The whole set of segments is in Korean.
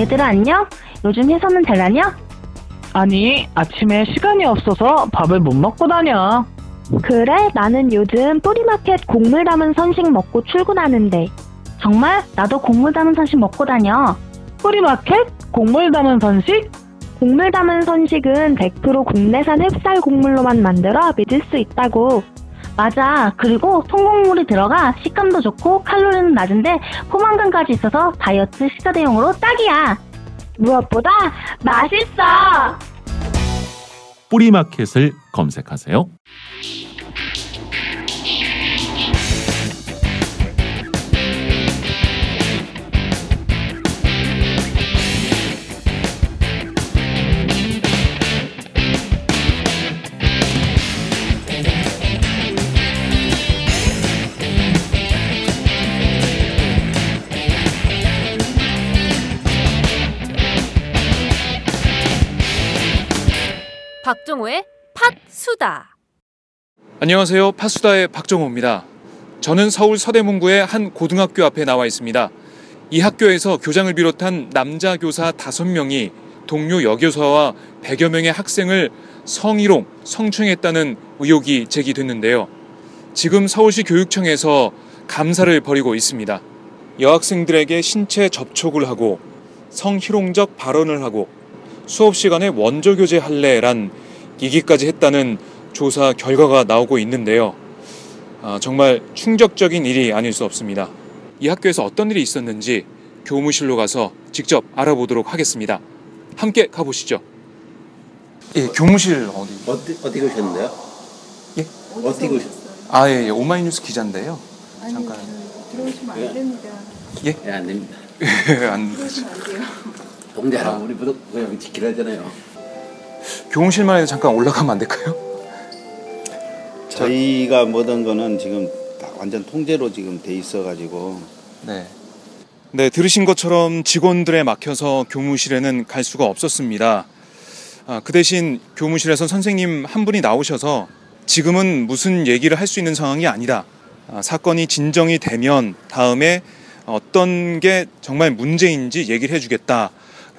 얘들아 안녕? 요즘 회사는 잘 다녀? 아니, 아침에 시간이 없어서 밥을 못 먹고 다녀. 그래, 나는 요즘 뿌리마켓 곡물 담은 선식 먹고 출근하는데. 정말? 나도 곡물 담은 선식 먹고 다녀. 뿌리마켓? 곡물 담은 선식? 곡물 담은 선식은 100% 국내산 햅쌀 곡물로만 만들어 믿을 수 있다고. 맞아. 그리고 통곡물이 들어가 식감도 좋고 칼로리는 낮은데 포만감까지 있어서 다이어트 식사 대용으로 딱이야. 무엇보다 맛있어. 뿌리마켓을 검색하세요. 박종호의 팟수다. 안녕하세요. 파수다의 박정호입니다. 저는 서울 서대문구의 한 고등학교 앞에 나와 있습니다. 이 학교에서 교장을 비롯한 남자 교사 5명이 동료 여교사와 100여 명의 학생을 성희롱, 성추행했다는 의혹이 제기됐는데요. 지금 서울시 교육청에서 감사를 벌이고 있습니다. 여학생들에게 신체 접촉을 하고 성희롱적 발언을 하고 수업 시간에 원조 교제 할래란 얘기까지 했다는 조사 결과가 나오고 있는데요. 아, 정말 충격적인 일이 아닐 수 없습니다. 이 학교에서 어떤 일이 있었는지 교무실로 가서 직접 알아보도록 하겠습니다. 함께 가보시죠. 예, 교무실 어디? 어디 어디 오셨는데요? 예? 어디 오셨어요? 아, 예, 예. 오마이뉴스 기자인데요. 잠깐. 들어오시면 안 됩니다. 예? 예, 안 됩니다. 안 들어오시면 안 돼요. 동대하고 우리 부도 여기 지키려 하잖아요. 교무실만 해도 잠깐 올라가면 안 될까요? 저희가 모든 거는 지금 다 완전 통제로 지금 돼 있어가지고 네. 네, 들으신 것처럼 직원들에 막혀서 교무실에는 갈 수가 없었습니다. 아, 그 대신 교무실에서 선생님 한 분이 나오셔서 지금은 무슨 얘기를 할 수 있는 상황이 아니다. 아, 사건이 진정이 되면 다음에 어떤 게 정말 문제인지 얘기를 해주겠다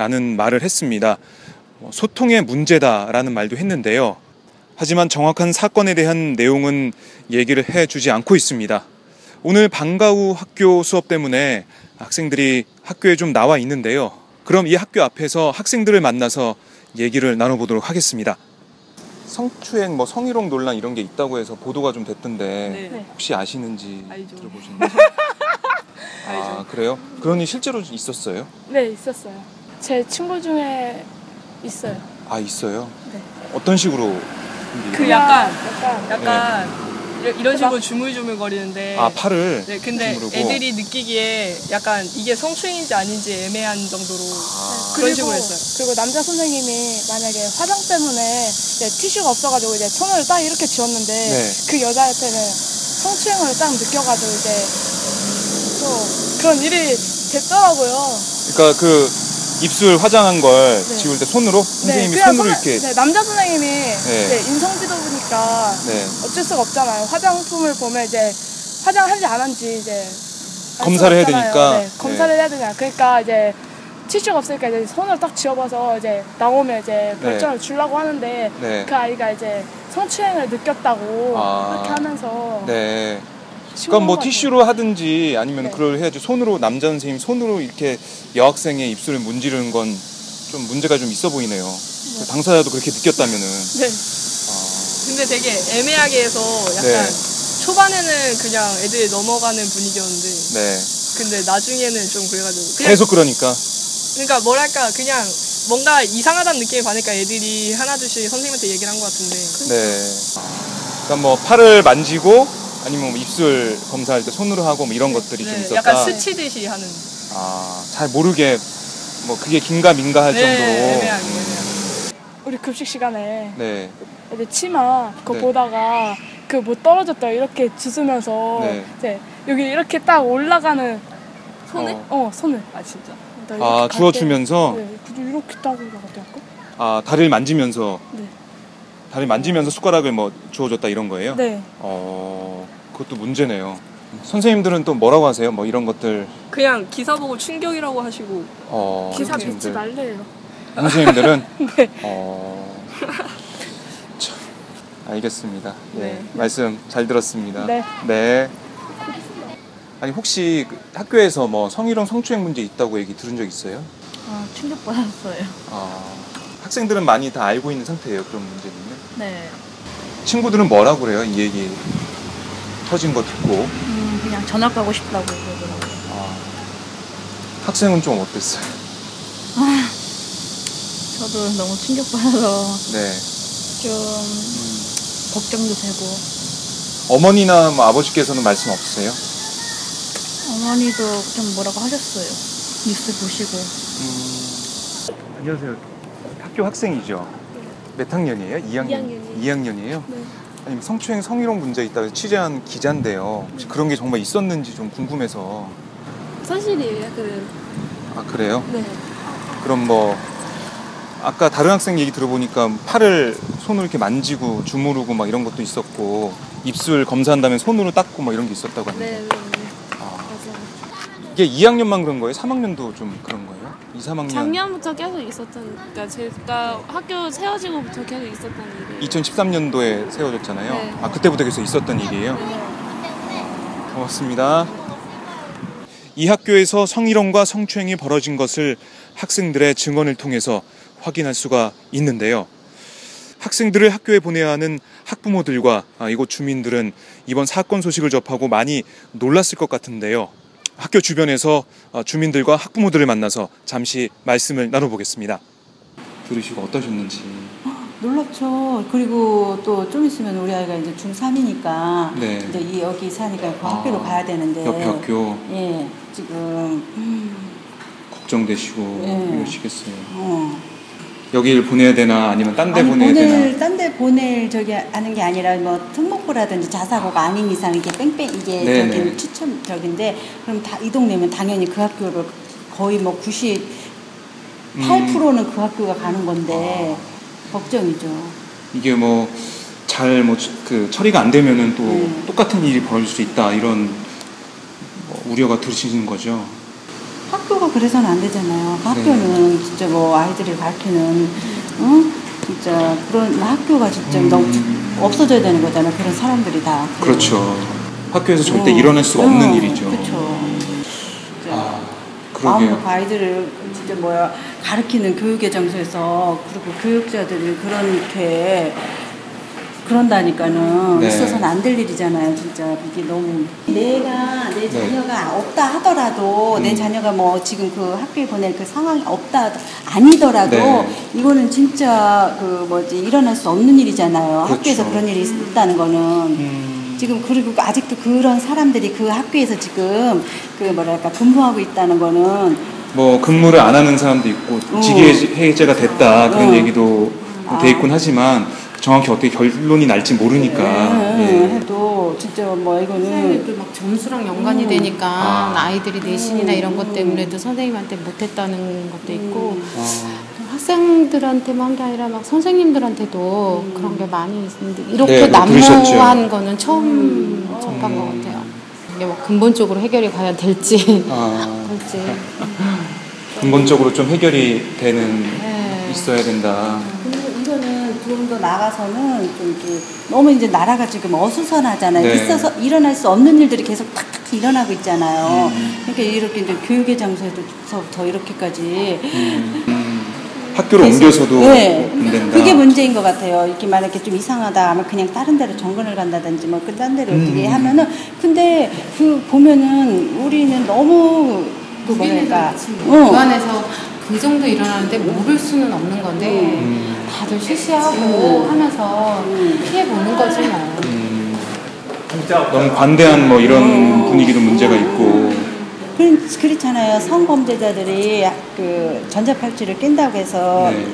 라는 말을 했습니다. 뭐 소통의 문제다라는 말도 했는데요. 하지만 정확한 사건에 대한 내용은 얘기를 해주지 않고 있습니다. 오늘 방과 후 학교 수업 때문에 학생들이 학교에 좀 나와 있는데요. 그럼 이 학교 앞에서 학생들을 만나서 얘기를 나눠보도록 하겠습니다. 성추행, 뭐 성희롱 논란 이런 게 있다고 해서 보도가 좀 됐던데 네. 혹시 아시는지 알죠. 들어보셨나요? 아 그래요? 일 실제로 있었어요? 네, 있었어요. 제 친구 중에 있어요. 아 있어요? 네. 어떤 식으로? 그 약간 약간 약간 이런- 이런 식으로 주물주물 거리는데 아 팔을 네, 근데 주무르고. 애들이 느끼기에 약간 이게 성추행인지 아닌지 애매한 정도로 아. 그런 식으로 했어요. 그리고 남자 선생님이 만약에 화장 때문에 이제 티슈가 없어가지고 이제 손을 딱 이렇게 쥐었는데 네. 그 여자한테는 성추행을 딱 느껴가지고 이제 또 그런 일이 됐더라고요. 그러니까 그 입술 화장한 걸 지울 때 손으로 선생님이 그냥 손으로 손을- 이렇게 네, 남자 선생님이 네, 인성지도부니까 네. 어쩔 수가 없잖아요. 화장품을 보면 이제 화장한지 안 한지 이제 알 검사를 해야 없잖아요. 되니까. 네, 검사를 해야 되냐. 그러니까 이제 티슈가 없으니까 이제 손을 딱 쥐어봐서 이제 나오면 이제 별점을 주려고 하는데 네. 그 아이가 이제 성추행을 느꼈다고 아. 그렇게 하면서 네. 시원한 뭐것 티슈로 하든지 아니면 네. 그걸 해야지 손으로 남자 선생님 손으로 이렇게 여학생의 입술을 문지르는 건 좀 문제가 좀 있어 보이네요. 당사자도 그렇게 느꼈다면은 네. 아, 근데 되게 애매하게 해서 약간 네. 초반에는 그냥 애들이 넘어가는 분위기였는데 네. 근데 나중에는 좀 그래가지고 계속 그러니까 그러니까 뭐랄까 그냥 뭔가 이상하다는 느낌이 받으니까 애들이 하나둘씩 선생님한테 얘기를 한 것 같은데 네. 그러니까 뭐 팔을 만지고 아니면 뭐 입술 검사할 때 손으로 하고 뭐 이런 것들이 좀 네, 있었다. 약간 스치듯이 하는 아, 잘 모르게 뭐 그게 긴가 민가 할 네, 정도로. 애매하게 애매하게 우리 급식 시간에 네. 이제 치마 그거 네. 보다가 그 뭐 떨어졌다 이렇게 주스면서 네. 이제 여기 이렇게 딱 올라가는 손을? 어 손을 아 진짜 나 이렇게 아, 갈 주워주면서 네 그저 이렇게 딱 올라갔다 할까? 아, 다리를 만지면서 네. 다리 만지면서 숟가락을 뭐 주워줬다 이런 거예요? 네 어, 그것도 문제네요. 선생님들은 또 뭐라고 하세요? 뭐 이런 것들 그냥 기사 보고 충격이라고 하시고 어, 기사 선생님들. 믿지 말래요 선생님들은 네. 어, 참, 알겠습니다. 네. 네. 말씀 잘 들었습니다. 네. 네. 아니 혹시 그 학교에서 뭐 성희롱 성추행 문제 있다고 얘기 들은 적 있어요? 아, 충격받았어요. 아, 학생들은 많이 다 알고 있는 상태예요 그런 문제는. 네. 친구들은 뭐라고 그래요? 이 얘기 터진 거 듣고. 음, 그냥 전학 가고 싶다고 그러더라고요. 아, 학생은 좀 어땠어요? 저도 너무 충격받아서 네. 좀 걱정도 되고 어머니나 뭐 아버지께서는 말씀 없으세요? 어머니도 좀 뭐라고 하셨어요. 뉴스 보시고. 안녕하세요. 학교 학생이죠? 몇 학년이에요? 2학년? 2학년이에요. 네. 아니 성추행 성희롱 문제 있다고 취재한 기자인데요. 혹시 그런 게 정말 있었는지 좀 궁금해서. 사실이에요 그아 그래요? 네. 그럼 뭐 아까 다른 학생 얘기 들어보니까 팔을 손으로 이렇게 만지고 주무르고 막 이런 것도 있었고 입술 검사한 다음에 손으로 닦고 막 이런 게 있었다고 하는데 네, 네, 네. 아, 맞아요. 이게 2학년만 그런 거예요? 3학년도 좀 그런 거예요? 2, 3학년 작년부터 계속 있었던 그러니까 제가 학교 세워지고부터 계속 있었던 일이에요 2013년도에 세워졌잖아요. 네. 아 그때부터 계속 있었던 일이에요. 고맙습니다. 이 학교에서 성희롱과 성추행이 벌어진 것을 학생들의 증언을 통해서 확인할 수가 있는데요. 학생들을 학교에 보내야 하는 학부모들과 아, 이곳 주민들은 이번 사건 소식을 접하고 많이 놀랐을 것 같은데요. 학교 주변에서 아, 주민들과 학부모들을 만나서 잠시 말씀을 나눠보겠습니다. 들으시고 어떠셨는지. 놀랍죠. 그리고 또 좀 있으면 우리 아이가 이제 중3이니까 네. 이제 이 여기 사니까 그 아, 학교로 가야 되는데 옆에 학교 예 지금 음, 걱정되시고 네. 이러시겠어요. 어. 여기를 보내야 되나 아니면 딴 데 아니 보내야 되나? 딴데 보낼 저기 하는 게 아니라 뭐 특목고라든지 자사고가 아닌 이상 이게 뺑뺑 이게 네네. 저기 추천 저긴데 그럼 다 이 동네면 당연히 그 학교를 거의 뭐 98%는 음. 그 학교가 가는 건데 걱정이죠. 이게 뭐 잘 뭐 그 처리가 안 되면은 또 네. 똑같은 일이 벌어질 수 있다 이런 뭐 우려가 드시는 거죠. 학교가 그래서는 안 되잖아요. 그 네. 학교는 진짜 뭐 아이들을 가르치는, 응? 진짜 그런 학교가 진짜 음. 너무 없어져야 되는 거잖아요. 그런 사람들이 다. 그렇죠. 학교에서 절대 어. 일어날 수가 없는 어, 일이죠. 그렇죠. 아, 그러게요. 아이들을 진짜 뭐야 가르치는 교육의 장소에서 그리고 교육자들이 그렇게 그런다니까는 네. 있어서는 안 될 일이잖아요, 진짜 이게 너무 내가 내 네. 자녀가 없다 하더라도 내 음. 자녀가 뭐 지금 그 학교에 보낼 그 상황이 없다 아니더라도 네. 이거는 진짜 그 뭐지 일어날 수 없는 일이잖아요. 그렇죠. 학교에서 그런 일이 있다는 거는 음, 지금 그리고 아직도 그런 사람들이 그 학교에서 지금 그 뭐랄까 근무하고 있다는 거는 뭐 근무를 안 하는 사람도 있고 어. 직위해제가 됐다 그런 어. 얘기도 아. 돼 있곤 하지만 정확히 어떻게 결론이 날지 모르니까 음, 예. 해도 진짜 뭐 이거는 선생님들 막 점수랑 연관이 음. 되니까 아. 아이들이 내신이나 이런 것 음. 때문에도 선생님한테 못했다는 것도 있고 음. 학생들한테만 한 게 아니라 막 선생님들한테도 그런 게 많이 있는데 이렇게 네, 뭐 난무한. 거는 처음 접한 것 같아요. 이게 뭐 근본적으로 해결이 과연 될지 아, 될지 근본적으로 좀 해결이 되는 네. 있어야 된다. 더 나가서는 좀 이렇게 너무 이제 나라가 지금 어수선하잖아요. 네. 있어서 일어날 수 없는 일들이 계속 탁탁 일어나고 있잖아요. 음. 그러니까 이렇게 이제 교육의 장소에도 더, 더 이렇게까지 학교를 계속- 옮겨서도 네. 안 된다. 그게 문제인 것 같아요. 이렇게 만약에 좀 이상하다 하면 그냥 다른 데로 정근을 간다든지 뭐그 다른 데로 어떻게 음. 하면은 근데 그 보면은 우리는 너무 그 뭐랄까 그 안에서 그 정도 일어나는데 모를 수는 없는 건데 음. 다들 쉬쉬하고 하면서 피해 보는 거지 뭐. 음. 너무 관대한 뭐 이런 분위기도 문제가 있고. 그- 그렇잖아요. 성범죄자들이 그 전자팔찌를 낀다고 해서 네.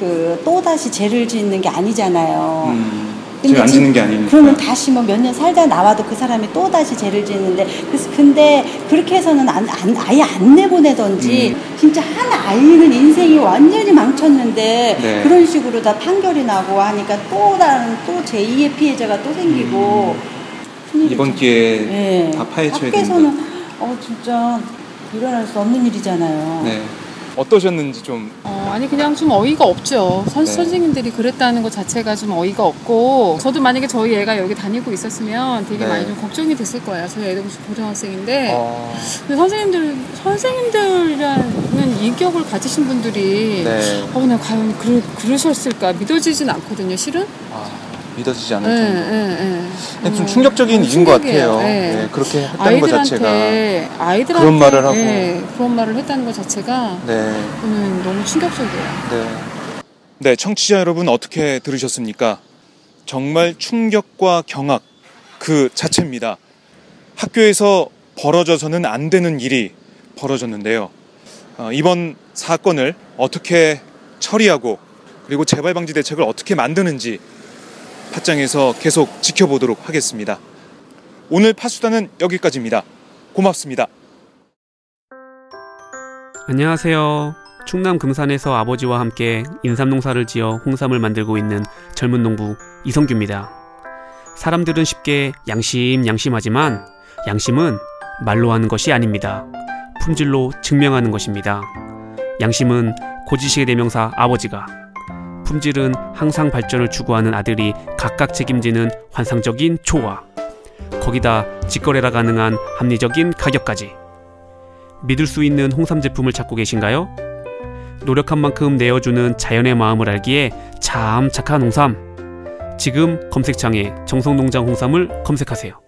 그 또다시 죄를 짓는 게 아니잖아요. 음. 지금 안 지- 짓는 게 아니니까. 그러면 다시 뭐 몇 년 살다 나와도 그 사람이 또 다시 죄를 짓는데 그래서 근데 그렇게 해서는 안, 안 아예 안 내보내던지 음. 진짜 한 아이는 인생이 완전히 망쳤는데 네. 그런 식으로 다 판결이 나고 하니까 또 다른 또 제2의 피해자가 또 생기고 이번 기회에 예. 다 파헤쳐야 밖에서는 된다. 어 진짜 일어날 수 없는 일이잖아요. 네. 어떠셨는지 좀 어, 아니 그냥 좀 어이가 없죠. 선, 네. 선생님들이 그랬다는 것 자체가 좀 어이가 없고 저도 만약에 저희 애가 여기 다니고 있었으면 되게 네. 많이 좀 걱정이 됐을 거예요. 저희 애도 고등학생인데 어, 근데 선생님들 선생님들이라는 인격을 가지신 분들이 네. 어, 나 과연 그러, 그러셨을까 믿어지진 않거든요. 실은. 아, 믿어지지 않을 예, 정도. 예, 예. 좀 어, 충격적인 어, 일인 것 충격이에요. 같아요. 예. 네, 그렇게 했다는 것 자체가. 아이들한테 아이들한테 그런 말을 하고. 예, 그런 말을 했다는 것 자체가 네. 저는 너무 충격적이에요. 네. 네, 청취자 여러분 어떻게 들으셨습니까? 정말 충격과 경악 그 자체입니다. 학교에서 벌어져서는 안 되는 일이 벌어졌는데요. 어, 이번 사건을 어떻게 처리하고 그리고 재발 방지 대책을 어떻게 만드는지 팟짱에서 계속 지켜보도록 하겠습니다. 오늘 파수단은 여기까지입니다. 고맙습니다. 안녕하세요. 충남 금산에서 아버지와 함께 인삼농사를 지어 홍삼을 만들고 있는 젊은 농부 이성규입니다. 사람들은 쉽게 양심 양심하지만 양심은 말로 하는 것이 아닙니다. 품질로 증명하는 것입니다. 양심은 고지식의 대명사 아버지가 품질은 항상 발전을 추구하는 아들이 각각 책임지는 환상적인 초화 거기다 직거래라 가능한 합리적인 가격까지 믿을 수 있는 홍삼 제품을 찾고 계신가요? 노력한 만큼 내어주는 자연의 마음을 알기에 참 착한 홍삼. 지금 검색창에 정성농장 홍삼을 검색하세요.